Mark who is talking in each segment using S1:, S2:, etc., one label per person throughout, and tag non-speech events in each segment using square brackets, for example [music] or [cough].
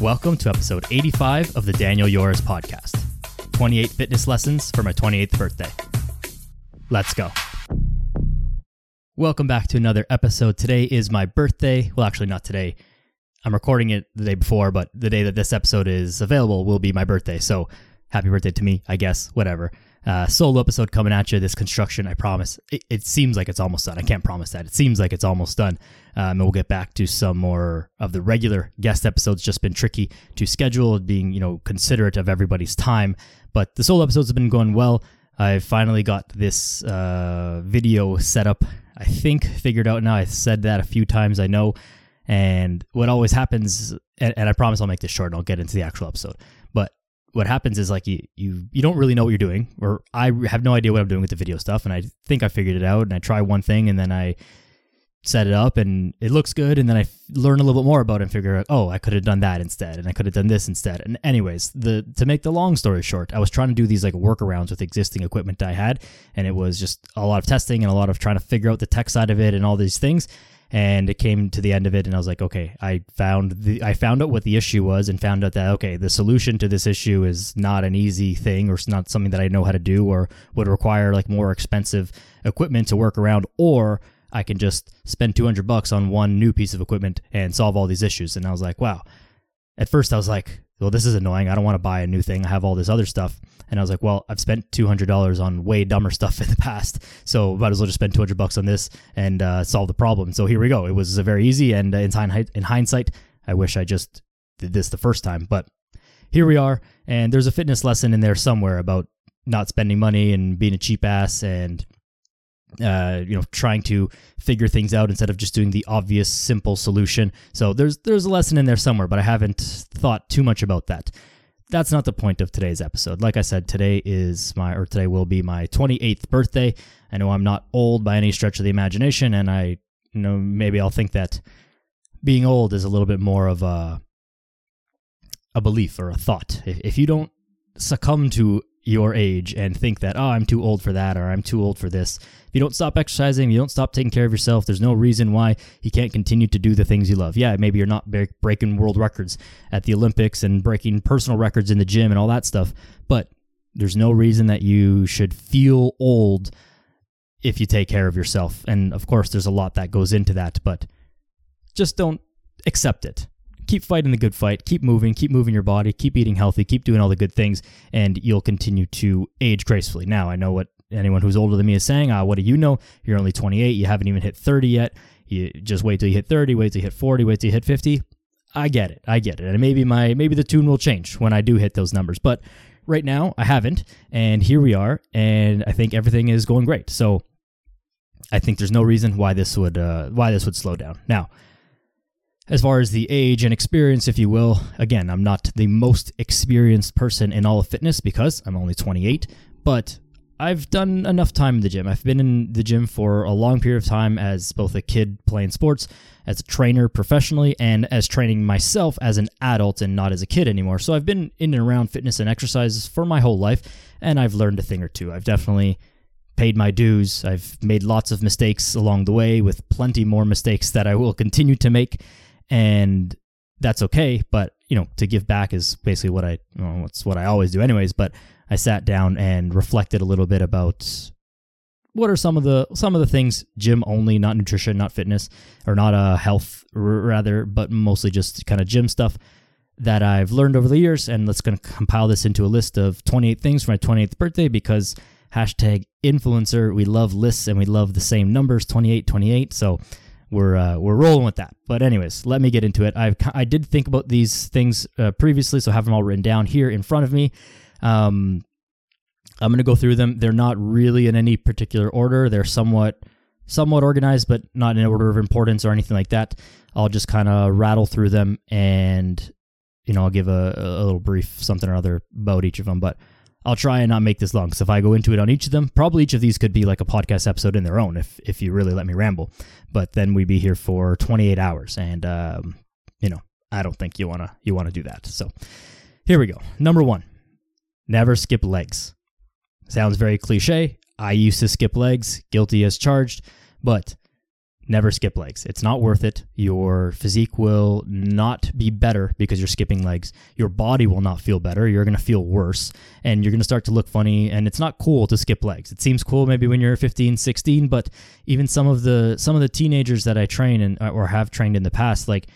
S1: Welcome to episode 85 of the Daniel Yores podcast 28 fitness lessons for my 28th birthday. Let's go. Welcome back to another episode. Today is my birthday. Well, actually, not today. I'm recording it the day before, but the day that this episode is available will be my birthday. So happy birthday to me, I guess, whatever. Uh, solo episode coming at you. This construction, I promise. It, it, seems like it's almost done. I can't promise that. It seems like it's almost done. Um, and we'll get back to some more of the regular guest episodes. Just been tricky to schedule, being you know considerate of everybody's time. But the solo episodes have been going well. I finally got this uh, video set up. I think figured out now. I said that a few times. I know. And what always happens, and, and I promise I'll make this short and I'll get into the actual episode. But what happens is like you, you you don't really know what you're doing or i have no idea what i'm doing with the video stuff and i think i figured it out and i try one thing and then i set it up and it looks good and then i learn a little bit more about it and figure out oh i could have done that instead and i could have done this instead. And anyways the to make the long story short i was trying to do these like workarounds with existing equipment i had and it was just a lot of testing and a lot of trying to figure out the tech side of it and all these things. And it came to the end of it and i was like okay i found the i found out what the issue was and found out that okay the solution to this issue is not an easy thing or it's not something that i know how to do or would require like more expensive equipment to work around or i can just spend 200 bucks on one new piece of equipment and solve all these issues and i was like wow at first i was like well, this is annoying. I don't want to buy a new thing. I have all this other stuff. And I was like, well, I've spent $200 on way dumber stuff [laughs] in the past. So might as well just spend 200 bucks on this and uh, solve the problem. So here we go. It was very easy. And uh, in, in hindsight, I wish I just did this the first time. But here we are. And there's a fitness lesson in there somewhere about not spending money and being a cheap ass and uh, you know, trying to figure things out instead of just doing the obvious, simple solution. So there's there's a lesson in there somewhere, but I haven't thought too much about that. That's not the point of today's episode. Like I said, today is my or today will be my 28th birthday. I know I'm not old by any stretch of the imagination, and I you know maybe I'll think that being old is a little bit more of a a belief or a thought. If, if you don't succumb to your age and think that, oh, I'm too old for that or I'm too old for this. If you don't stop exercising, you don't stop taking care of yourself, there's no reason why you can't continue to do the things you love. Yeah, maybe you're not breaking world records at the Olympics and breaking personal records in the gym and all that stuff, but there's no reason that you should feel old if you take care of yourself. And of course, there's a lot that goes into that, but just don't accept it keep fighting the good fight, keep moving, keep moving your body, keep eating healthy, keep doing all the good things, and you'll continue to age gracefully. Now, I know what anyone who's older than me is saying. Ah, what do you know? You're only 28. You haven't even hit 30 yet. You just wait till you hit 30, wait till you hit 40, wait till you hit 50. I get it. I get it. And maybe my maybe the tune will change when I do hit those numbers. But right now I haven't, and here we are, and I think everything is going great. So I think there's no reason why this would uh, why this would slow down. Now, as far as the age and experience, if you will, again, I'm not the most experienced person in all of fitness because I'm only 28, but I've done enough time in the gym. I've been in the gym for a long period of time as both a kid playing sports, as a trainer professionally, and as training myself as an adult and not as a kid anymore. So I've been in and around fitness and exercises for my whole life, and I've learned a thing or two. I've definitely paid my dues. I've made lots of mistakes along the way, with plenty more mistakes that I will continue to make and that's okay. But you know, to give back is basically what I well, it's what I always do, anyways. But I sat down and reflected a little bit about what are some of the some of the things gym only, not nutrition, not fitness, or not uh, health rather, but mostly just kind of gym stuff that I've learned over the years. And let's gonna compile this into a list of 28 things for my 28th birthday because hashtag influencer. We love lists and we love the same numbers, 28, 28. So we're uh, we're rolling with that. But anyways, let me get into it. I I did think about these things uh, previously, so have them all written down here in front of me. Um, I'm going to go through them. They're not really in any particular order. They're somewhat somewhat organized, but not in order of importance or anything like that. I'll just kind of rattle through them and you know I'll give a, a little brief something or other about each of them. But I'll try and not make this long because if I go into it on each of them, probably each of these could be like a podcast episode in their own if if you really let me ramble. But then we'd be here for 28 hours, and um, you know I don't think you wanna you wanna do that. So here we go. Number one, never skip legs. Sounds very cliche. I used to skip legs, guilty as charged, but never skip legs. It's not worth it. Your physique will not be better because you're skipping legs. Your body will not feel better. You're going to feel worse and you're going to start to look funny and it's not cool to skip legs. It seems cool maybe when you're 15, 16, but even some of the some of the teenagers that I train and or have trained in the past like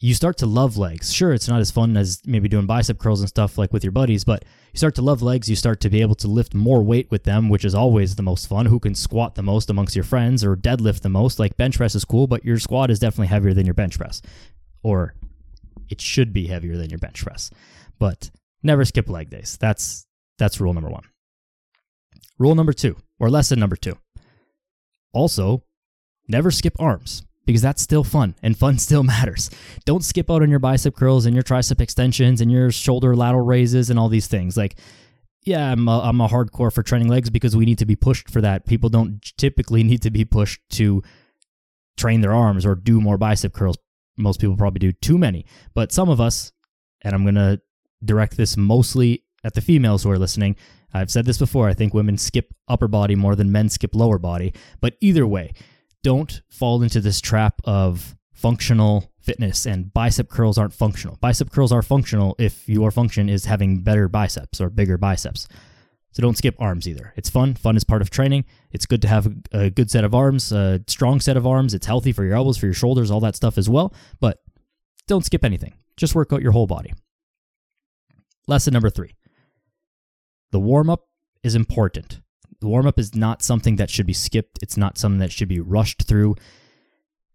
S1: you start to love legs. Sure, it's not as fun as maybe doing bicep curls and stuff like with your buddies, but you start to love legs. You start to be able to lift more weight with them, which is always the most fun. Who can squat the most amongst your friends or deadlift the most? Like bench press is cool, but your squat is definitely heavier than your bench press, or it should be heavier than your bench press. But never skip leg days. That's that's rule number one. Rule number two, or lesson number two. Also, never skip arms because that's still fun and fun [laughs] still matters. Don't skip out on your bicep curls and your tricep extensions and your shoulder lateral raises and all these things. Like, yeah, I'm a, I'm a hardcore for training legs because we need to be pushed for that. People don't typically need to be pushed to train their arms or do more bicep curls. Most people probably do too many, but some of us, and I'm going to direct this mostly at the females who are listening. I've said this before. I think women skip upper body more than men skip lower body. But either way, don't fall into this trap of functional fitness and bicep curls aren't functional. Bicep curls are functional if your function is having better biceps or bigger biceps. So don't skip arms either. It's fun. Fun is part of training. It's good to have a good set of arms, a strong set of arms. It's healthy for your elbows, for your shoulders, all that stuff as well. But don't skip anything. Just work out your whole body. Lesson number three the warm up is important. The warm up is not something that should be skipped, it's not something that should be rushed through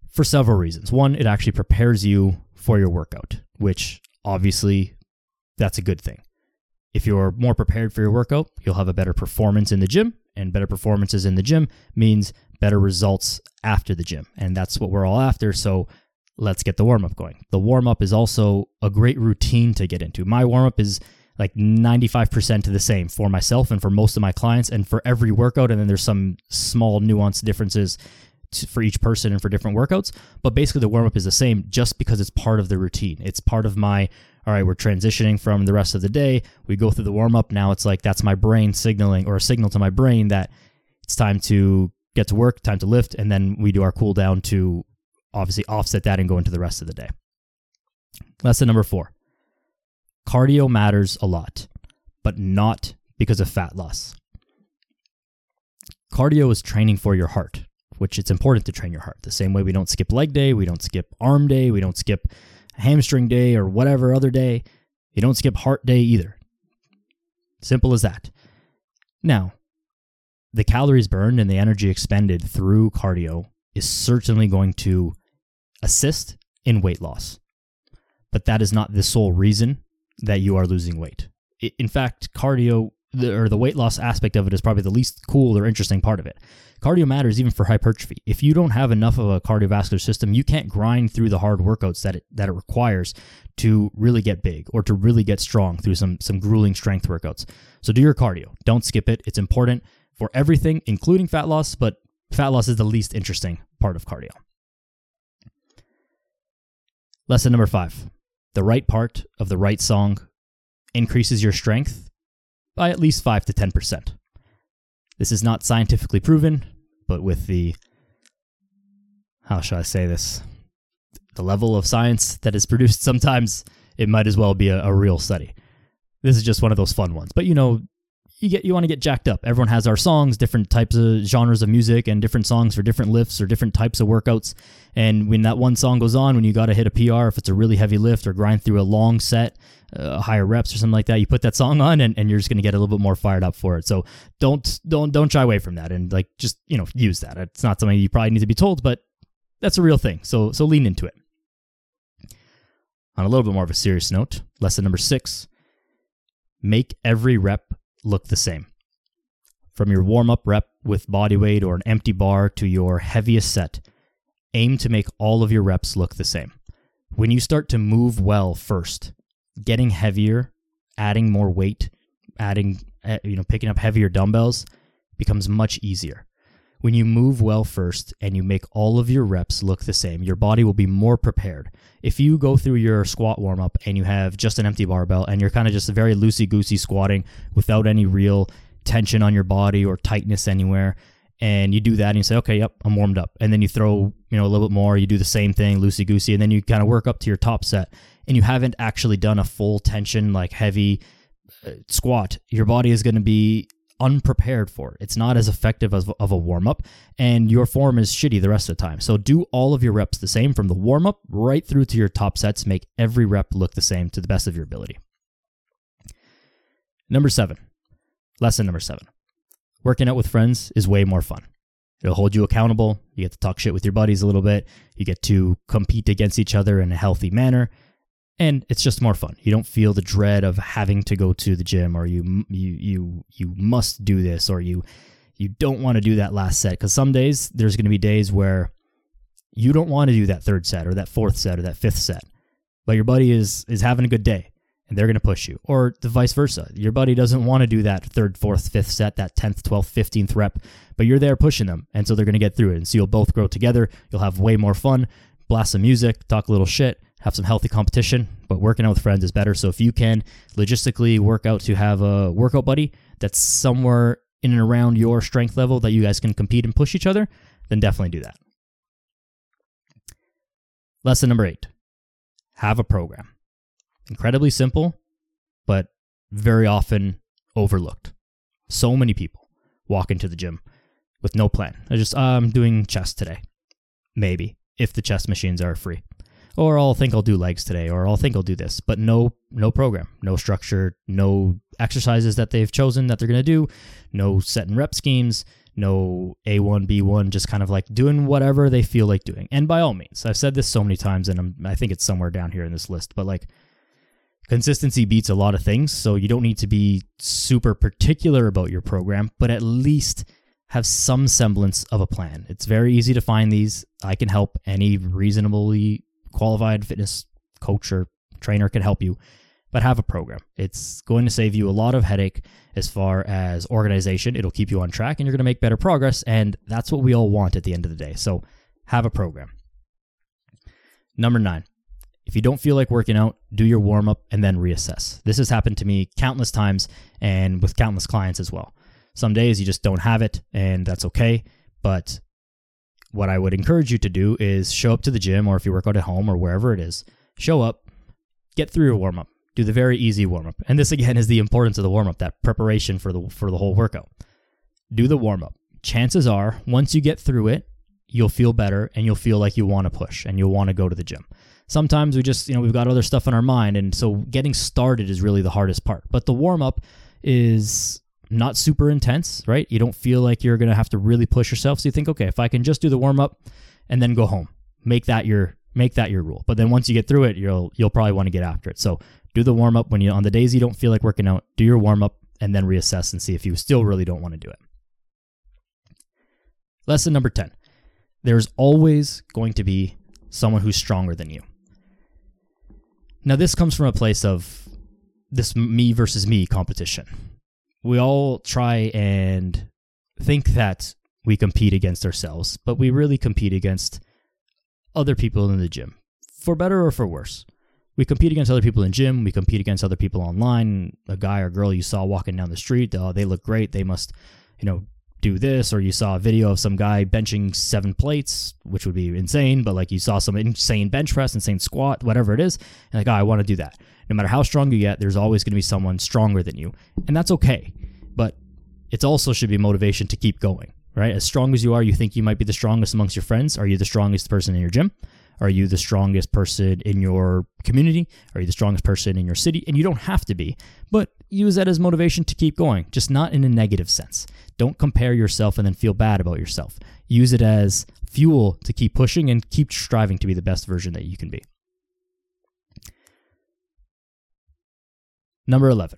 S1: for several reasons. One, it actually prepares you for your workout, which obviously that's a good thing. If you're more prepared for your workout, you'll have a better performance in the gym, and better performances in the gym means better results after the gym. And that's what we're all after. So let's get the warm up going. The warm up is also a great routine to get into. My warm up is like 95% to the same for myself and for most of my clients and for every workout. And then there's some small nuance differences to, for each person and for different workouts. But basically, the warm up is the same just because it's part of the routine. It's part of my, all right, we're transitioning from the rest of the day. We go through the warm up. Now it's like that's my brain signaling or a signal to my brain that it's time to get to work, time to lift. And then we do our cool down to obviously offset that and go into the rest of the day. Lesson number four cardio matters a lot, but not because of fat loss. Cardio is training for your heart, which it's important to train your heart. The same way we don't skip leg day, we don't skip arm day, we don't skip hamstring day or whatever other day. You don't skip heart day either. Simple as that. Now, the calories burned and the energy expended through cardio is certainly going to assist in weight loss. But that is not the sole reason that you are losing weight. In fact, cardio the, or the weight loss aspect of it is probably the least cool or interesting part of it. Cardio matters even for hypertrophy. If you don't have enough of a cardiovascular system, you can't grind through the hard workouts that it, that it requires to really get big or to really get strong through some some grueling strength workouts. So do your cardio. Don't skip it. It's important for everything, including fat loss, but fat loss is the least interesting part of cardio. Lesson number 5 the right part of the right song increases your strength by at least 5 to 10%. This is not scientifically proven, but with the how shall I say this? The level of science that is produced sometimes it might as well be a, a real study. This is just one of those fun ones. But you know, you get you want to get jacked up. Everyone has our songs, different types of genres of music, and different songs for different lifts or different types of workouts. And when that one song goes on, when you got to hit a PR, if it's a really heavy lift or grind through a long set, uh, higher reps or something like that, you put that song on, and, and you're just going to get a little bit more fired up for it. So don't don't don't shy away from that, and like just you know use that. It's not something you probably need to be told, but that's a real thing. So so lean into it. On a little bit more of a serious note, lesson number six: make every rep look the same. From your warm up rep with body weight or an empty bar to your heaviest set, aim to make all of your reps look the same. When you start to move well first, getting heavier, adding more weight, adding, eh, you know, picking up heavier dumbbells becomes much easier. When you move well first and you make all of your reps look the same, your body will be more prepared. If you go through your squat warm up and you have just an empty barbell and you're kind of just very loosey goosey squatting without any real tension on your body or tightness anywhere, and you do that and you say, okay, yep, I'm warmed up. And then you throw, you know, a little bit more, you do the same thing, loosey goosey, and then you kind of work up to your top set and you haven't actually done a full tension, like heavy uh, squat, your body is going to be unprepared for it. It's not as effective as of a warm up, and your form is shitty the rest of the time. So do all of your reps the same from the warm up right through to your top sets. Make every rep look the same to the best of your ability. Number seven, lesson number seven working out with friends is way more fun. It'll hold you accountable. You get to talk shit with your buddies a little bit. You get to compete against each other in a healthy manner. And it's just more fun. You don't feel the dread of having to go to the gym or you you you you must do this or you you don't want to do that last set cuz some days there's going to be days where you don't want to do that third set or that fourth set or that fifth set. But your buddy is is having a good day and they're going to push you. Or the vice versa. Your buddy doesn't want to do that third, fourth, fifth set, that 10th, 12th, 15th rep, but you're there pushing them. And so they're going to get through it. And so you'll both grow together. You'll have way more fun, blast some music, talk a little shit, have some healthy competition. But working out with friends is better. So if you can logistically work out to have a workout buddy that's somewhere in and around your strength level that you guys can compete and push each other, then definitely do that. Lesson number eight have a program. Incredibly simple, but very often overlooked. So many people walk into the gym with no plan. I just, uh, I'm doing chest today. Maybe, if the chest machines are free. Or I'll think I'll do legs today, or I'll think I'll do this, but no, no program, no structure, no exercises that they've chosen that they're going to do, no set and rep schemes, no A1, B1, just kind of like doing whatever they feel like doing. And by all means, I've said this so many times, and I'm, I think it's somewhere down here in this list, but like consistency beats a lot of things. So you don't need to be super particular about your program, but at least have some semblance of a plan. It's very easy to find these. I can help any reasonably qualified fitness coach or trainer can help you, but have a program. It's going to save you a lot of headache as far as organization. It'll keep you on track and you're going to make better progress. And that's what we all want at the end of the day. So have a program. Number nine, if you don't feel like working out, do your warm up and then reassess. This has happened to me countless times and with countless clients as well. Some days you just don't have it, and that's okay. But what I would encourage you to do is show up to the gym or if you work out at home or wherever it is, show up, get through your warm up, do the very easy warm up. And this again is the importance of the warm up, that preparation for the for the whole workout. Do the warm up. Chances are, once you get through it, you'll feel better and you'll feel like you want to push and you'll want to go to the gym sometimes we just, you know, we've got other stuff in our mind. And so getting started is really the hardest part. But the warm up is not super intense, right? You don't feel like you're going to have to really push yourself. So you think, okay, if I can just do the warm up and then go home, make that your make that your rule. But then once you get through it, you'll you'll probably want to get after it. So do the warm up when you on the days you don't feel like working out, do your warm up and then reassess and see if you still really don't want to do it. Lesson number 10. There's always going to be someone who's stronger than you. Now, this comes from a place of this me versus me competition. We all try and think that we compete against ourselves, but we really compete against other people in the gym, for better or for worse. We compete against other people in gym. We compete against other people online. A guy or girl you saw walking down the street, oh, they look great. They must, you know, do this or you saw a video of some guy benching seven plates which would be insane but like you saw some insane bench press insane squat whatever it is and like oh, i want to do that no matter how strong you get there's always going to be someone stronger than you and that's okay but it also should be motivation to keep going right as strong as you are you think you might be the strongest amongst your friends are you the strongest person in your gym are you the strongest person in your community? Are you the strongest person in your city? And you don't have to be, but use that as motivation to keep going, just not in a negative sense. Don't compare yourself and then feel bad about yourself. Use it as fuel to keep pushing and keep striving to be the best version that you can be. Number 11,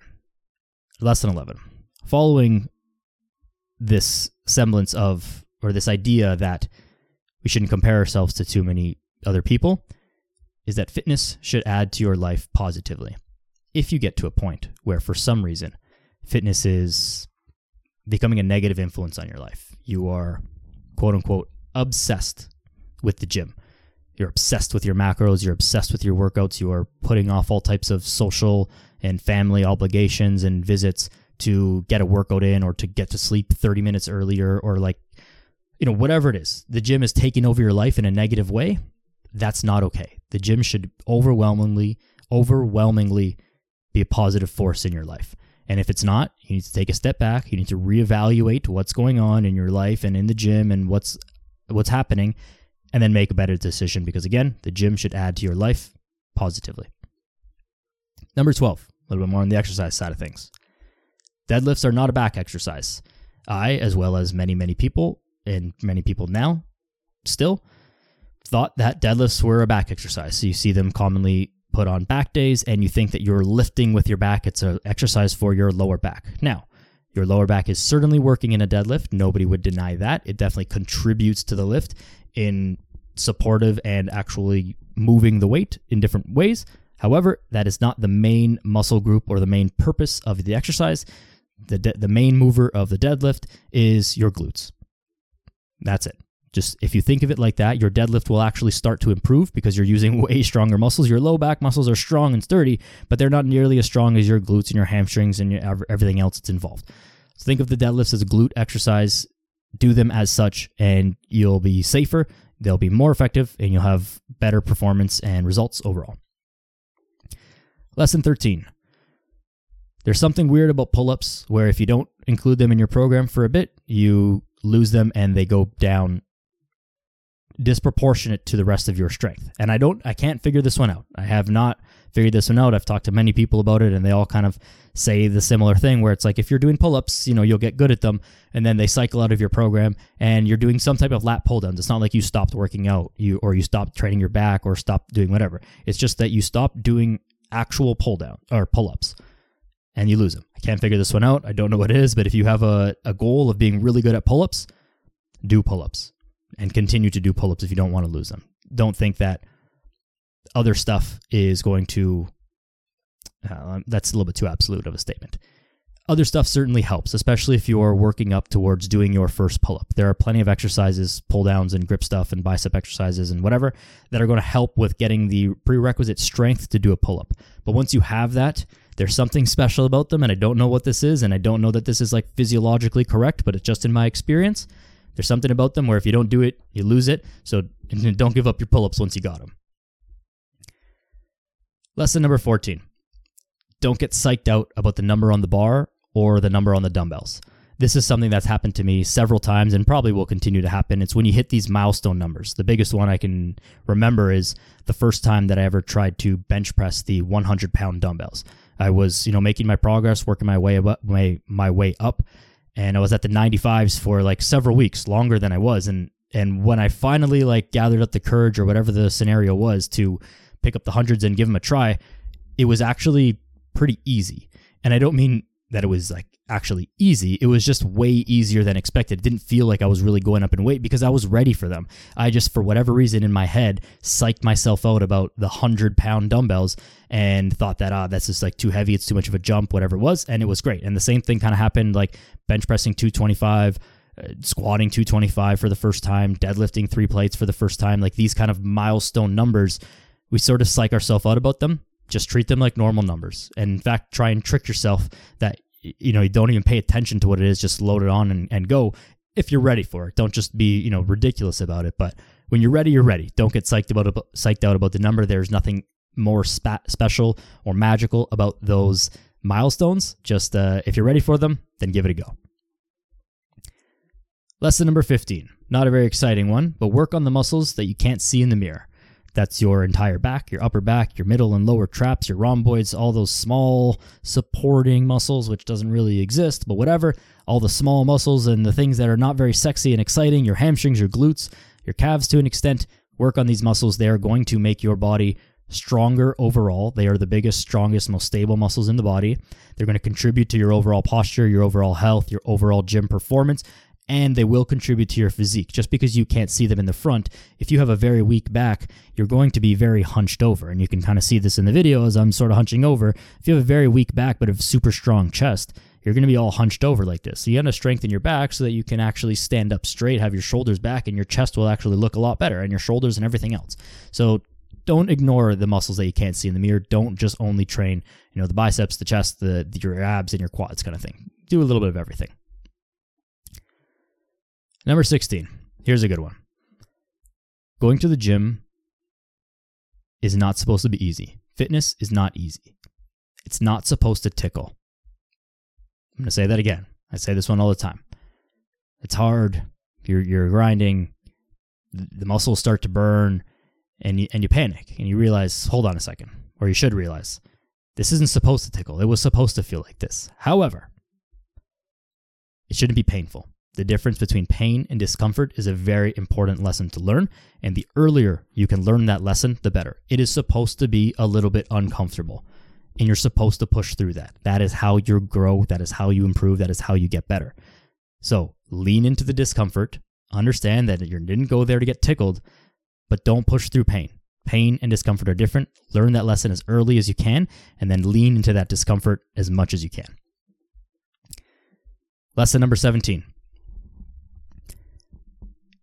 S1: lesson 11. Following this semblance of, or this idea that we shouldn't compare ourselves to too many other people is that fitness should add to your life positively. If you get to a point where, for some reason, fitness is becoming a negative influence on your life, you are quote unquote obsessed with the gym. You're obsessed with your macros, you're obsessed with your workouts, you are putting off all types of social and family obligations and visits to get a workout in or to get to sleep 30 minutes earlier or like you know, whatever it is, the gym is taking over your life in a negative way, that's not okay. The gym should overwhelmingly, overwhelmingly be a positive force in your life. And if it's not, you need to take a step back. You need to reevaluate what's going on in your life and in the gym and what's what's happening and then make a better decision because again, the gym should add to your life positively. Number 12, a little bit more on the exercise side of things. Deadlifts are not a back exercise. I, as well as many, many people, and many people now still, thought that deadlifts were a back exercise. So you see them commonly put on back days, and you think that you're lifting with your back. It's an exercise for your lower back. Now, your lower back is certainly working in a deadlift. Nobody would deny that. It definitely contributes to the lift in supportive and actually moving the weight in different ways. However, that is not the main muscle group or the main purpose of the exercise. The, de- the main mover of the deadlift is your glutes. That's it. Just if you think of it like that, your deadlift will actually start to improve because you're using [laughs] way stronger muscles. Your low back muscles are strong and sturdy, but they're not nearly as strong as your glutes and your hamstrings and your, everything else that's involved. So think of the deadlifts as a glute exercise. Do them as such, and you'll be safer. They'll be more effective, and you'll have better performance and results overall. Lesson 13. There's something weird about pull ups where if you don't include them in your program for a bit, you lose them and they go down disproportionate to the rest of your strength. And I don't I can't figure this one out. I have not figured this one out. I've talked to many people about it and they all kind of say the similar thing where it's like if you're doing pull-ups, you know, you'll get good at them and then they cycle out of your program and you're doing some type of lat pull downs. It's not like you stopped working out, you or you stopped training your back or stopped doing whatever. It's just that you stop doing actual pull down or pull ups and you lose them. I can't figure this one out. I don't know what it is, but if you have a, a goal of being really good at pull ups, do pull ups and continue to do pull ups if you don't want to lose them. Don't think that other stuff is going to, uh, that's a little bit too absolute of a statement. Other stuff certainly helps, especially if you're working up towards doing your first pull up. There are plenty of exercises, pull downs and grip stuff and bicep exercises and whatever that are going to help with getting the prerequisite strength to do a pull up. But once you have that, there's something special about them, and I don't know what this is, and I don't know that this is like physiologically correct, but it's just in my experience. There's something about them where if you don't do it, you lose it. So [laughs] don't give up your pull ups once you got them. Lesson number 14 don't get psyched out about the number on the bar or the number on the dumbbells. This is something that's happened to me several times and probably will continue to happen. It's when you hit these milestone numbers. The biggest one I can remember is the first time that I ever tried to bench press the 100 pound dumbbells. I was, you know, making my progress, working my way up, my, my way up, and I was at the 95s for like several weeks, longer than I was. And and when I finally like gathered up the courage or whatever the scenario was to pick up the hundreds and give them a try, it was actually pretty easy. And I don't mean that it was like actually easy. It was just way easier than expected. It didn't feel like I was really going up in weight because I was ready for them. I just, for whatever reason in my head, psyched myself out about the 100 pound dumbbells and thought that, ah, that's just like too heavy. It's too much of a jump, whatever it was. And it was great. And the same thing kind of happened like bench pressing 225. Uh, squatting 225 for the first time, deadlifting three plates for the first time, like these kind of milestone numbers, we sort of psych ourselves out about them just treat them like normal numbers. And in fact try and trick yourself that you know you don't even pay attention to what it is just load it on and, and go. If you're ready for it don't just be you know ridiculous about it. But when you're ready you're ready. Don't get psyched about psyched out about the number. There's nothing more spa- special or magical about those milestones. Just uh, if you're ready for them then give it a go. Lesson number 15 not a very exciting one but work on the muscles that you can't see in the mirror that's your entire back, your upper back, your middle and lower traps, your rhomboids, all those small supporting muscles, which doesn't really exist, but whatever. All the small muscles and the things that are not very sexy and exciting, your hamstrings, your glutes, your calves to an extent. Work on these muscles. They are going to make your body stronger overall. They are the biggest, strongest, most stable muscles in the body. They're going to contribute to your overall posture, your overall health, your overall gym performance, and they will contribute to your physique. Just because you can't see them in the front, if you have a very weak back, you're going to be very hunched over. And you can kind of see this in the video as I'm sort of hunching over. If you have a very weak back but a super strong chest, you're going to be all hunched over like this. So you got to strengthen your back so that you can actually stand up straight, have your shoulders back, and your chest will actually look a lot better, and your shoulders and everything else. So don't ignore the muscles that you can't see in the mirror. Don't just only train, you know, the biceps, the chest, the your abs, and your quads kind of thing. Do a little bit of everything. Number 16. Here's a good one. Going to the gym is not supposed to be easy. Fitness is not easy. It's not supposed to tickle. I'm going to say that again. I say this one all the time. It's hard. You're you're grinding. The muscles start to burn, and you and you panic and you realize, hold on a second, or you should realize, this isn't supposed to tickle. It was supposed to feel like this. However, it shouldn't be painful. The difference between pain and discomfort is a very important lesson to learn, and the earlier you can learn that lesson, the better. It is supposed to be a little bit uncomfortable, and you're supposed to push through that. That is how you grow, that is how you improve, that is how you get better. So lean into the discomfort, understand that you didn't go there to get tickled, but don't push through pain. Pain and discomfort are different. Learn that lesson as early as you can, and then lean into that discomfort as much as you can. Lesson number 17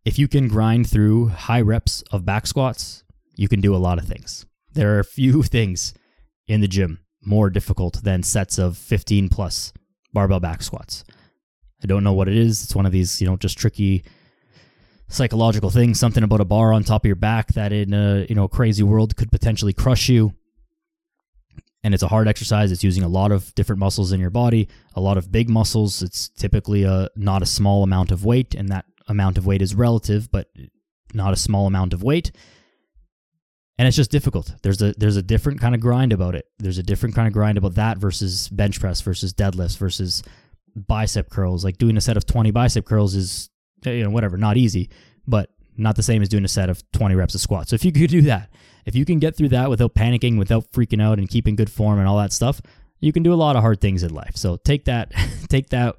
S1: if you can grind through high reps of back squats, you can do a lot of things. There are a few [laughs] things in the gym more difficult than sets of 15 plus barbell back squats. I don't know what it is. It's one of these, you know, just tricky psychological things, something about a bar on top of your back that in a, you know, crazy world could potentially crush you. And it's a hard exercise. It's using a lot of different muscles in your body, a lot of big muscles. It's typically a not a small amount of weight, and that amount of weight is relative, but not a small amount of weight. And it's just difficult. There's a there's a different kind of grind about it. There's a different kind of grind about that versus bench press versus deadlifts versus bicep curls. Like doing a set of 20 bicep curls is eh, you know whatever, not easy, but not the same as doing a set of 20 reps of squats. So if you could do that, if you can get through that without panicking, without freaking out and keeping good form and all that stuff, you can do a lot of hard things in life. So take that [laughs] take that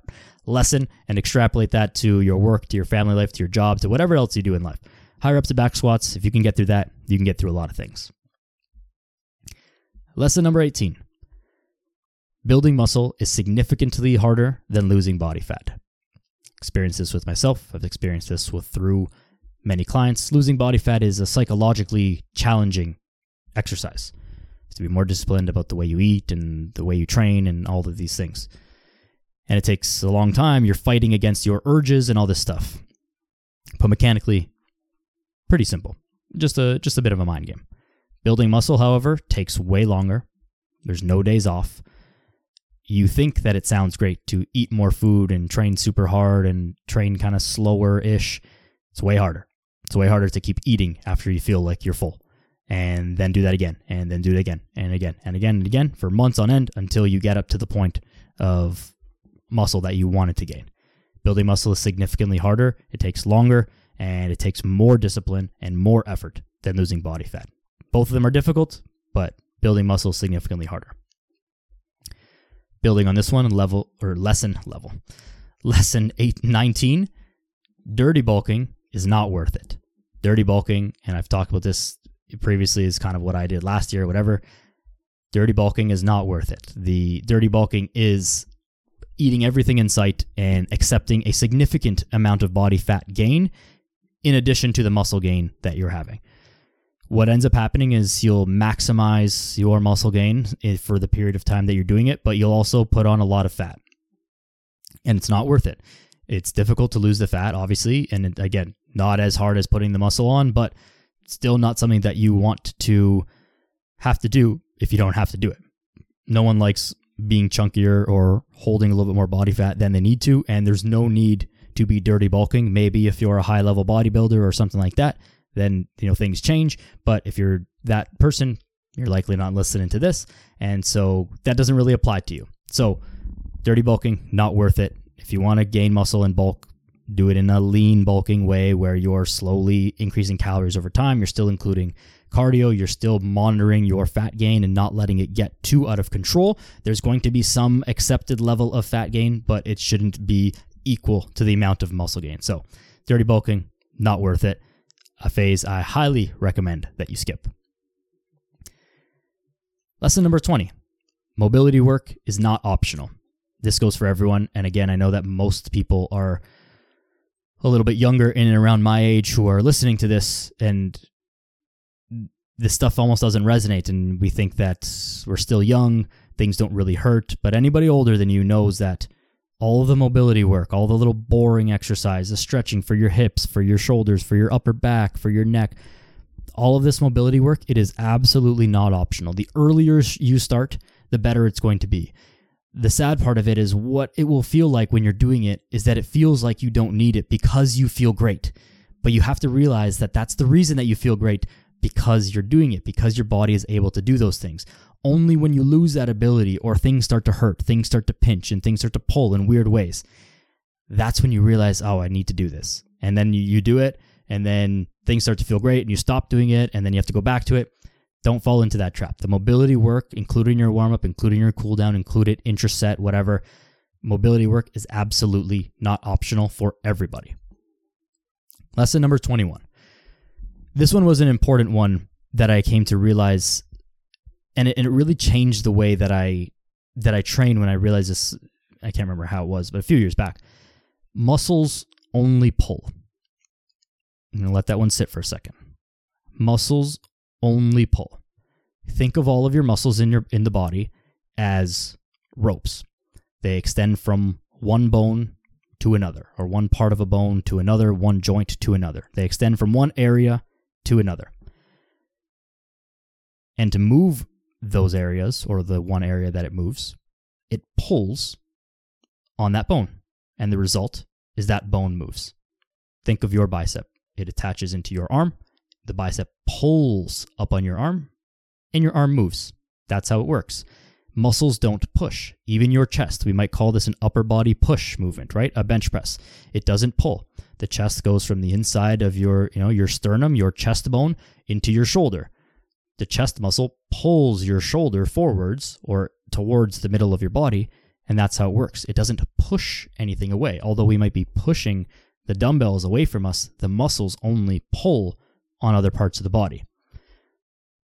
S1: lesson and extrapolate that to your work, to your family life, to your job, to whatever else you do in life. Higher ups to back squats, if you can get through that, you can get through a lot of things. Lesson number 18 Building muscle is significantly harder than losing body fat. Experienced this with myself. I've experienced this with through many clients. Losing body fat is a psychologically challenging exercise. To be more disciplined about the way you eat and the way you train and all of these things and it takes a long time. You're fighting against your urges and all this stuff. But mechanically, pretty simple. Just a just a bit of a mind game. Building muscle, however, takes way longer. There's no days off. You think that it sounds great to eat more food and train super hard and train kind of slower ish. It's way harder. It's way harder to keep eating after you feel like you're full. And then do that again, and then do it again, and again, and again, and again for months on end until you get up to the point of muscle that you wanted to gain. Building muscle is significantly harder, it takes longer, and it takes more discipline and more effort than losing body fat. Both of them are difficult, but building muscle is significantly harder. Building on this one, level or lesson level. Lesson 819 dirty bulking is not worth it. Dirty bulking, and I've talked about this previously, is kind of what I did last year, or whatever. Dirty bulking is not worth it. The dirty bulking is eating everything in sight and accepting a significant amount of body fat gain in addition to the muscle gain that you're having. What ends up happening is you'll maximize your muscle gain for the period of time that you're doing it, but you'll also put on a lot of fat. And it's not worth it. It's difficult to lose the fat, obviously. And again, not as hard as putting the muscle on, but still not something that you want to have to do if you don't have to do it. No one likes being chunkier or holding a little bit more body fat than they need to. And there's no need to be dirty bulking. Maybe if you're a high level bodybuilder or something like that, then you know things change. But if you're that person, you're likely not listening to this. And so that doesn't really apply to you. So dirty bulking, not worth it. If you want to gain muscle in bulk, do it in a lean bulking way where you're slowly increasing calories over time. You're still including cardio, you're still monitoring your fat gain and not letting it get too out of control. There's going to be some accepted level of fat gain, but it shouldn't be equal to the amount of muscle gain. So, dirty bulking, not worth it. A phase I highly recommend that you skip. Lesson number 20 mobility work is not optional. This goes for everyone. And again, I know that most people are a little bit younger in and around my age who are listening to this and this stuff almost doesn't resonate and we think that we're still young things don't really hurt but anybody older than you knows that all the mobility work, all the little boring exercise, the stretching for your hips, for your shoulders, for your upper back, for your neck, all of this mobility work, it is absolutely not optional. The earlier you start, the better it's going to be. The sad part of it is what it will feel like when you're doing it is that it feels like you don't need it because you feel great. But you have to realize that that's the reason that you feel great because you're doing it, because your body is able to do those things. Only when you lose that ability or things start to hurt, things start to pinch, and things start to pull in weird ways, that's when you realize, oh, I need to do this. And then you, you do it, and then things start to feel great, and you stop doing it, and then you have to go back to it. Don't fall into that trap. The mobility work, including your warm up, including your cool down, include included intraset, whatever, mobility work is absolutely not optional for everybody. Lesson number 21. This one was an important one that I came to realize and it, and it really changed the way that I that I train when I realized this I can't remember how it was, but a few years back. Muscles only pull. I'm to let that one sit for a second. Muscles only pull. Think of all of your muscles in your in the body as ropes. They extend from one bone to another, or one part of a bone to another, one joint to another. They extend from one area to another. And to move those areas, or the one area that it moves, it pulls on that bone. And the result is that bone moves. Think of your bicep. It attaches into your arm, the bicep pulls up on your arm, and your arm moves. That's how it works muscles don't push. Even your chest, we might call this an upper body push movement, right? A bench press. It doesn't pull. The chest goes from the inside of your, you know, your sternum, your chest bone into your shoulder. The chest muscle pulls your shoulder forwards or towards the middle of your body, and that's how it works. It doesn't push anything away. Although we might be pushing the dumbbells away from us, the muscles only pull on other parts of the body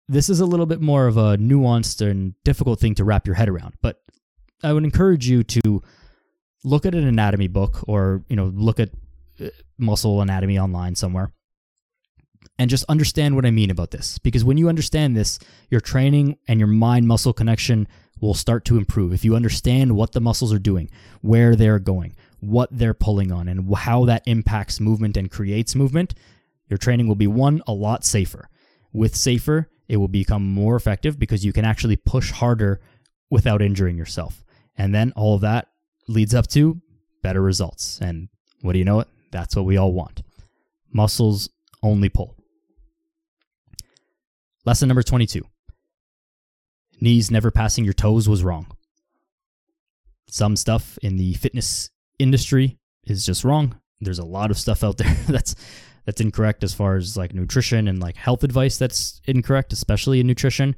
S1: this is a little bit more of a nuanced and difficult thing to wrap your head around, but I would encourage you to look at an anatomy book or, you know, look at muscle anatomy online somewhere and just understand what I mean about this. Because when you understand this, your training and your mind muscle connection will start to improve. If you understand what the muscles are doing, where they're going, what they're pulling on, and how that impacts movement and creates movement, your training will be one, a lot safer. With safer, it will become more effective because you can actually push harder without injuring yourself. And then all of that leads up to better results. And what do you know it? That's what we all want. Muscles only pull. Lesson number 22 Knees never passing your toes was wrong. Some stuff in the fitness industry is just wrong. There's a lot of stuff out there [laughs] that's that's incorrect as far as like nutrition and like health advice that's incorrect, especially in nutrition.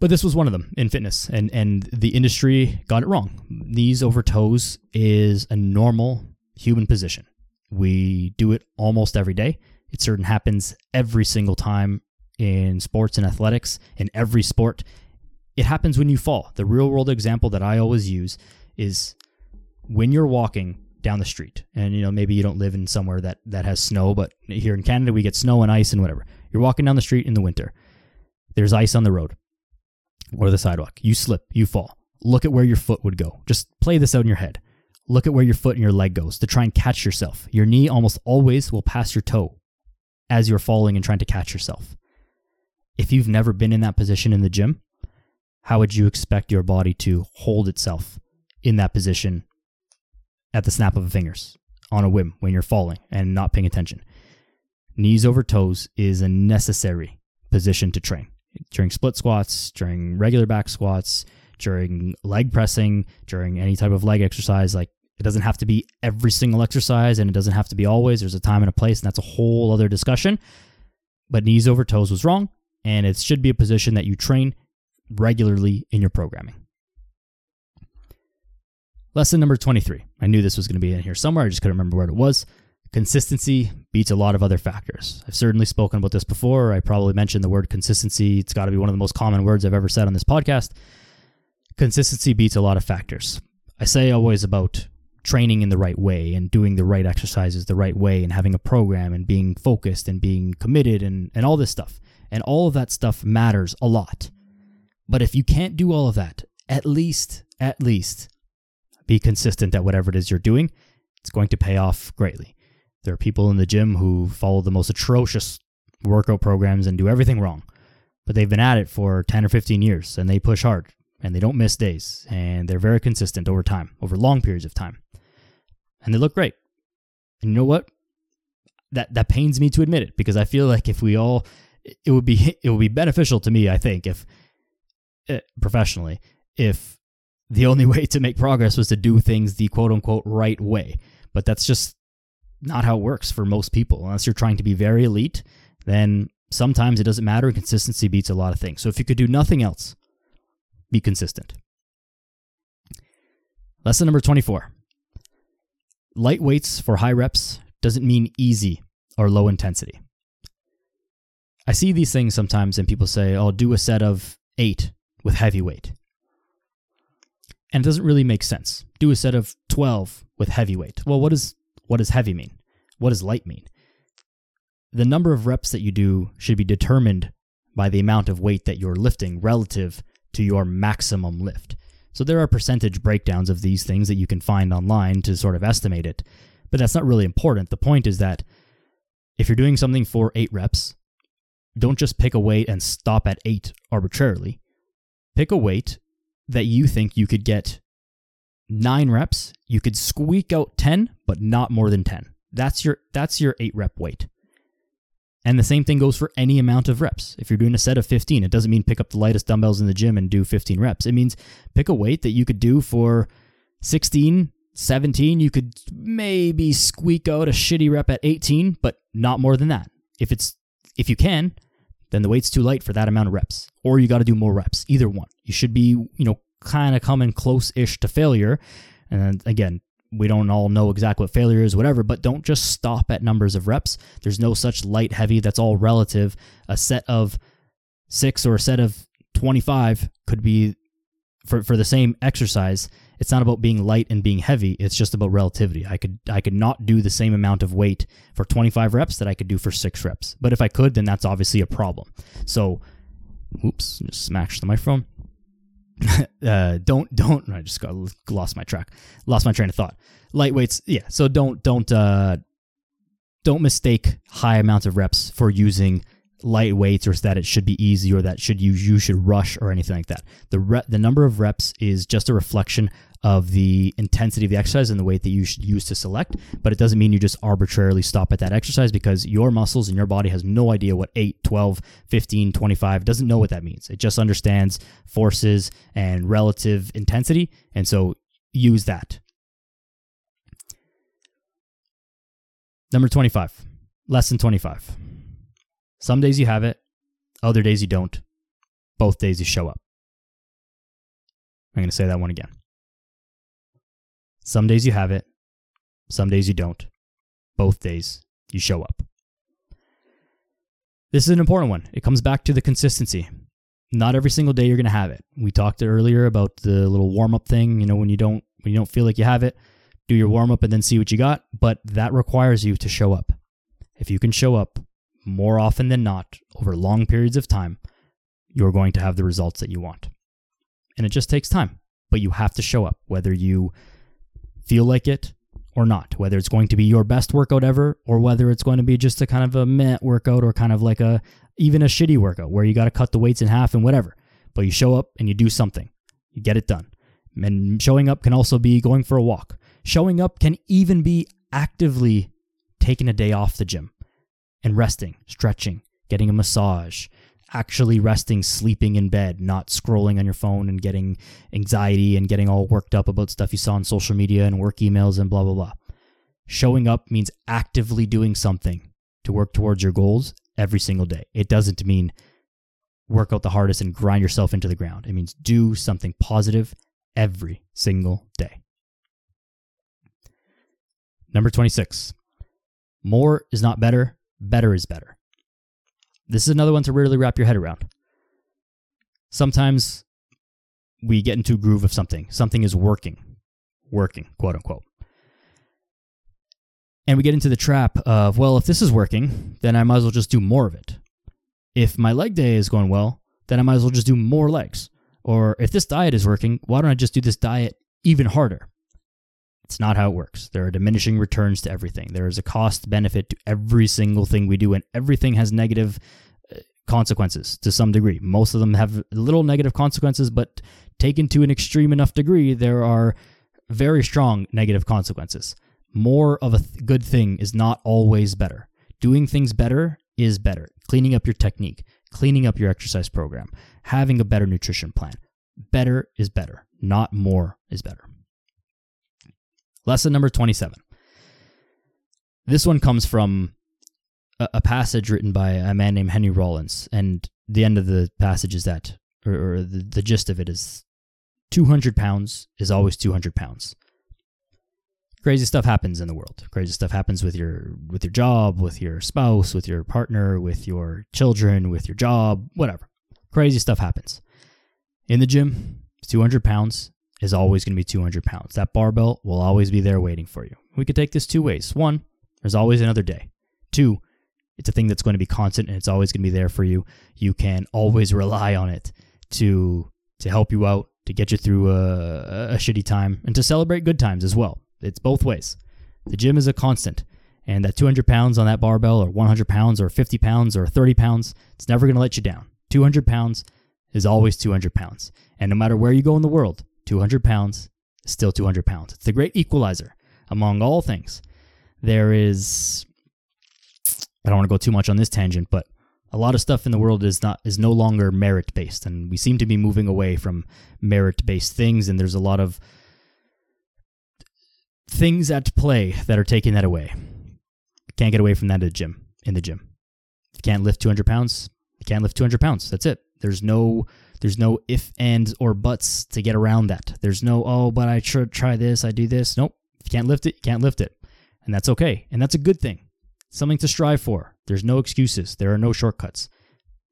S1: But this was one of them in fitness, and and the industry got it wrong. Knees over toes is a normal human position. We do it almost every day. It certain happens every single time in sports and athletics. In every sport, it happens when you fall. The real world example that I always use is when you're walking down the street and you know maybe you don't live in somewhere that that has snow but here in canada we get snow and ice and whatever you're walking down the street in the winter there's ice on the road or the sidewalk you slip you fall look at where your foot would go just play this out in your head look at where your foot and your leg goes to try and catch yourself your knee almost always will pass your toe as you're falling and trying to catch yourself if you've never been in that position in the gym how would you expect your body to hold itself in that position at the snap of the fingers on a whim when you're falling and not paying attention. Knees over toes is a necessary position to train during split squats, during regular back squats, during leg pressing, during any type of leg exercise. Like it doesn't have to be every single exercise and it doesn't have to be always. There's a time and a place, and that's a whole other discussion. But knees over toes was wrong, and it should be a position that you train regularly in your programming. Lesson number 23. I knew this was going to be in here somewhere. I just couldn't remember where it was. Consistency beats a lot of other factors. I've certainly spoken about this before. I probably mentioned the word consistency. It's got to be one of the most common words I've ever said on this podcast. Consistency beats a lot of factors. I say always about training in the right way and doing the right exercises the right way and having a program and being focused and being committed and, and all this stuff. And all of that stuff matters a lot. But if you can't do all of that, at least, at least be consistent at whatever it is you're doing. It's going to pay off greatly. There are people in the gym who follow the most atrocious workout programs and do everything wrong, but they've been at it for 10 or 15 years and they push hard and they don't miss days and they're very consistent over time, over long periods of time. And they look great. And you know what? That that pains me to admit it because I feel like if we all it would be [laughs] it would be beneficial to me, I think, if uh, professionally, if the only [laughs] way to make progress was to do things the quote unquote right way. But that's just not how it works for most people. Unless you're trying to be very elite, then sometimes it doesn't matter. Consistency beats a lot of things. So if you could do nothing else, be consistent. Lesson number 24 Light weights for high reps doesn't mean easy or low intensity. I see these things sometimes and people say, I'll do a set of eight with heavy weight. And it doesn't really make sense. Do a set of 12 with heavy weight. Well, what, is, what does heavy mean? What does light mean? The number of reps that you do should be determined by the amount of weight that you're lifting relative to your maximum lift. So there are percentage breakdowns of these things that you can find online to sort of estimate it, but that's not really important. The point is that if you're doing something for eight reps, don't just pick a weight and stop at eight arbitrarily. Pick a weight that you think you could get nine reps. You could squeak out 10, but not more than 10. That's your that's your eight rep weight. And the same thing goes for any amount of reps. If you're doing a set of 15, it doesn't mean pick up the lightest dumbbells in the gym and do 15 reps. It means pick a weight that you could do for 16, 17. You could maybe squeak out a shitty rep at 18, but not more than that. If it's if you can, then the weight's too light for that amount of reps. Or you got to do more reps. Either one. You should be, you know, kind of coming close-ish to failure. And again, we don't all know exactly what failure is, whatever, but don't just stop at numbers of reps. There's no such light, heavy, that's all relative. A set of six or a set of 25 could be for, for the same exercise. It's not about being light and being heavy. It's just about relativity. I could I could not do the same amount of weight for 25 reps that I could do for six reps. But if I could, then that's obviously a problem. So, oops, just smashed the microphone. [laughs] uh, don't don't I just got lost my track, lost my train of thought. Lightweights, yeah. So don't don't uh, don't mistake high amounts of reps for using lightweights or that it should be easy or that should you you should rush or anything like that. The re- the number of reps is just a reflection of the intensity of the exercise and the weight that you should use to select, but it doesn't mean you just arbitrarily stop at that exercise because your muscles and your body has no idea what 8, 12, 15, 25 doesn't know what that means. It just understands forces and relative intensity, and so use that. Number 25. Lesson 25. Some days you have it, other days you don't. Both days you show up. I'm going to say that one again. Some days you have it, some days you don't. Both days you show up. This is an important one. It comes back to the consistency. Not every single day you're going to have it. We talked earlier about the little warm up thing, you know, when you don't when you don't feel like you have it, do your warm up and then see what you got, but that requires you to show up. If you can show up more often than not over long periods of time, you're going to have the results that you want. And it just takes time, but you have to show up, whether you feel like it or not, whether it's going to be your best workout ever or whether it's going to be just a kind of a meh workout or kind of like a even a shitty workout where you got to cut the weights in half and whatever. But you show up and you do something, you get it done. And showing up can also be going for a walk. Showing up can even be actively taking a day off the gym and resting, stretching, getting a massage, actually resting, sleeping in bed, not scrolling on your phone and getting anxiety and getting all worked up about stuff you saw on social media and work emails and blah, blah, blah. Showing up means actively doing something to work towards your goals every single day. It doesn't mean work out the hardest and grind yourself into the ground. It means do something positive every single day. Number 26. More is not better, better is better. This is another one to really wrap your head around. Sometimes we get into a groove of something. Something is working, working, quote unquote. And we get into the trap of, well, if this is working, then I might as well just do more of it. If my leg day is going well, then I might as well just do more legs. Or if this diet is working, why don't I just do this diet even harder? It's not how it works. There are diminishing returns to everything. There is a cost benefit to every single thing we do, and everything has negative uh, consequences to some degree. Most of them have little negative consequences, but taken to an extreme enough degree, there are very strong negative consequences. More of a th- good thing is not always better. Doing things better is better. Cleaning up your technique, cleaning up your exercise program, having a better nutrition plan. Better is better, not more is better. Lesson number 27. This one comes from a, a, passage written by a man named Henry Rollins. And the end of the passage is that, or, or the, the gist of it is 200 pounds is always 200 pounds. Crazy stuff happens in the world. Crazy stuff happens with your with your job, with your spouse, with your partner, with your children, with your job, whatever. Crazy stuff happens. In the gym, 200 pounds is always going to be 200 pounds. That barbell will always be there waiting for you. We could take this two ways. One, there's always another day. Two, it's a thing that's going to be constant and it's always going to be there for you. You can always rely on it to to help you out, to get you through a, a shitty time, and to celebrate good times as well. It's both ways. The gym is a constant, and that 200 pounds on that barbell, or 100 pounds, or 50 pounds, or 30 pounds, it's never going to let you down. 200 pounds is always 200 pounds, and no matter where you go in the world, 200 pounds still 200 pounds. It's the great equalizer among all things. There is, I don't want to go too much on this tangent, but a lot of stuff in the world is not is no longer merit based, and we seem to be moving away from merit based things. And there's a lot of things at play that are taking that away. Can't get away from that in the gym. In the gym, you can't lift 200 pounds. You can't lift 200 pounds. That's it. There's no there's no if, ands, or buts to get around that. There's no, oh, but I should try this, I do this. Nope. If you can't lift it, you can't lift it. And that's okay. And that's a good thing. Something to strive for. There's no excuses. There are no shortcuts.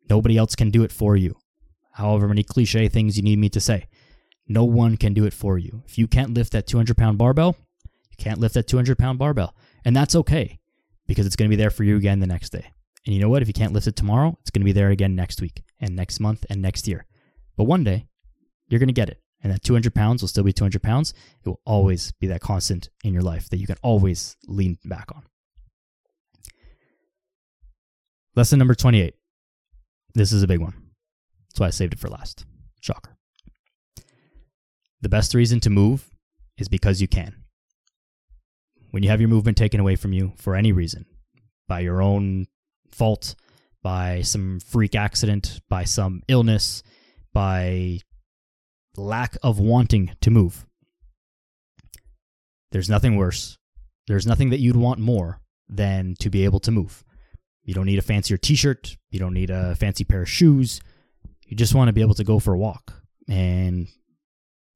S1: Nobody else can do it for you. However many cliche things you need me to say. No one can do it for you. If you can't lift that 200 pound barbell, you can't lift that 200 pound barbell. And that's okay because it's going to be there for you again the next day. And you know what? If you can't lift it tomorrow, it's going to be there again next week and next month and next year. But one day, you're going to get it. And that 200 pounds will still be 200 pounds. It will always be that constant in your life that you can always lean back on. Lesson number 28. This is a big one. That's why I saved it for last. Shocker. The best reason to move is because you can. When you have your movement taken away from you for any reason, by your own fault, by some freak accident, by some illness, by lack of wanting to move. There's nothing worse. There's nothing that you'd want more than to be able to move. You don't need a fancier t shirt. You don't need a fancy pair of shoes. You just want to be able to go for a walk and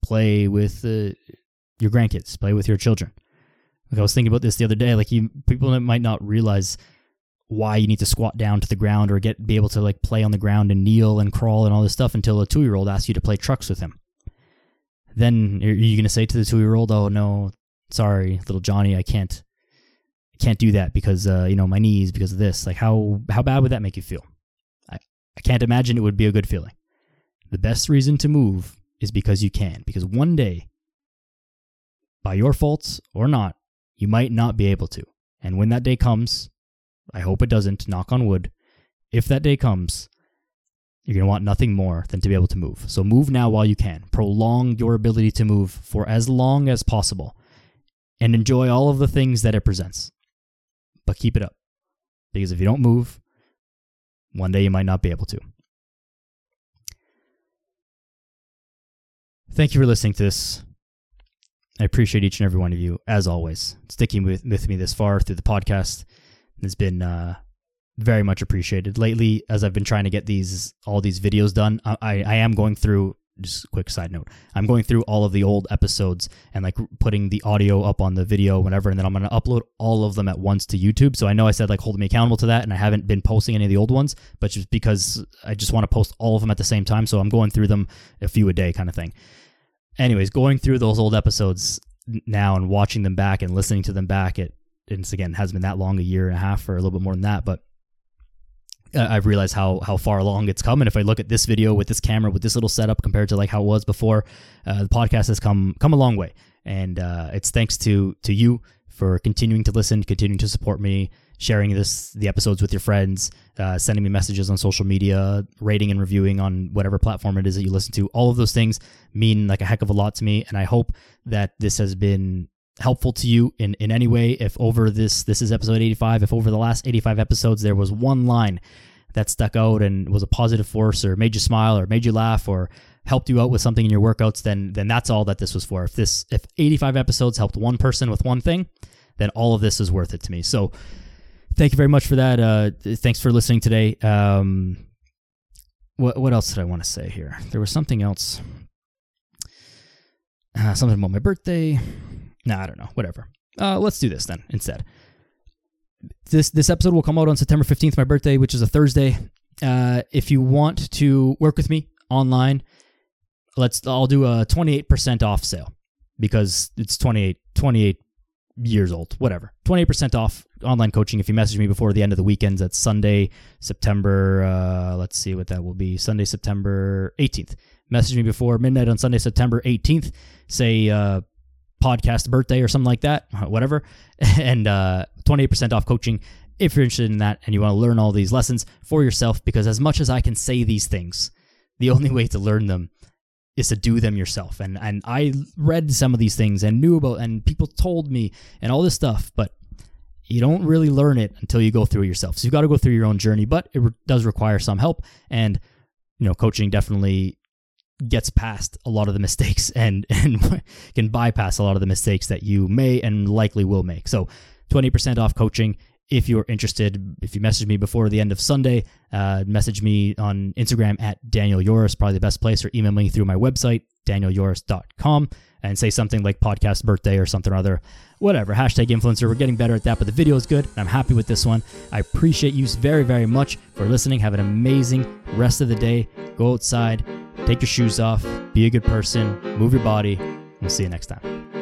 S1: play with uh, your grandkids, play with your children. Like I was thinking about this the other day. Like you, people might not realize why you need to squat down to the ground or get be able to like play on the ground and kneel and crawl and all this stuff until a two year old asks you to play trucks with him. Then are you going to say to the two year old, "Oh no, sorry, little Johnny, I can't, I can't do that because uh, you know my knees because of this." Like how how bad would that make you feel? I I can't imagine it would be a good feeling. The best reason to move is because you can. Because one day, by your faults or not, you might not be able to. And when that day comes, I hope it doesn't, knock on wood. If that day comes, you're going to want nothing more than to be able to move. So move now while you can. Prolong your ability to move for as long as possible and enjoy all of the things that it presents. But keep it up. Because if you don't move, one day you might not be able to. Thank you for listening to this. I appreciate each and every one of you, as always, sticking with, with me this far through the podcast has been uh, very much appreciated lately. As I've been trying to get these all these videos done, I, I am going through. Just quick side note: I'm going through all of the old episodes and like putting the audio up on the video whenever, and then I'm going to upload all of them at once to YouTube. So I know I said like hold me accountable to that, and I haven't been posting any of the old ones, but just because I just want to post all of them at the same time, so I'm going through them a few a day, kind of thing. Anyways, going through those old episodes now and watching them back and listening to them back, it it's again hasn't been that long, a year and a half or a little bit more than that, but uh, I've realized how how far along it's come. And if I look at this video with this camera with this little setup compared to like how it was before, uh, the podcast has come come a long way. And uh, it's thanks to to you for continuing to listen, continuing to support me, sharing this the episodes with your friends, uh, sending me messages on social media, rating and reviewing on whatever platform it is that you listen to. All of those things mean like a heck of a lot to me, and I hope that this has been helpful to you in in any way. If over this this is episode 85, if over the last 85 episodes there was one line that stuck out and was a positive force or made you smile or made you laugh or helped you out with something in your workouts, then then that's all that this was for. If this if 85 episodes helped one person with one thing, then all of this is worth it to me. So thank you very much for that. Uh, thanks for listening today. Um, what what else did I want to say here? There was something else. Uh, something about my birthday. Nah, I don't know. Whatever. Uh, let's do this then instead. This this episode will come out on September fifteenth, my birthday, which is a Thursday. Uh, if you want to work with me online, let's I'll do a 28% off sale because it's 28 28 years old, whatever. 28% off online coaching if you message me before the end of the weekends. That's Sunday, September uh, let's see what that will be. Sunday, September 18th. Message me before midnight on Sunday, September 18th. Say uh, podcast birthday or something like that, [laughs] whatever. [laughs] And uh, 28% off coaching if you're interested in that and you want to learn all these lessons for yourself because as much as I can say these things, the only way to learn them is to do them yourself. And and I read some of these things and knew about and people told me and all this stuff, but you don't really learn it until you go through it yourself. So you've got to go through your own journey, but it re- does require some help. And you know, coaching definitely gets past a lot of the mistakes [laughs] and and can bypass a lot of the mistakes that you may and likely will make. So 20% off coaching if you're interested, if you message me before the end of Sunday, uh, message me on Instagram at Daniel Yores, probably the best place, or email me through my website, danielyores.com, and say something like podcast birthday or something or other. Whatever, hashtag influencer. We're getting better at that, but the video is good, and I'm happy with this one. I appreciate you very, very much for listening. Have an amazing rest of the day. Go outside, take your shoes off, be a good person, move your body. We'll see you next time.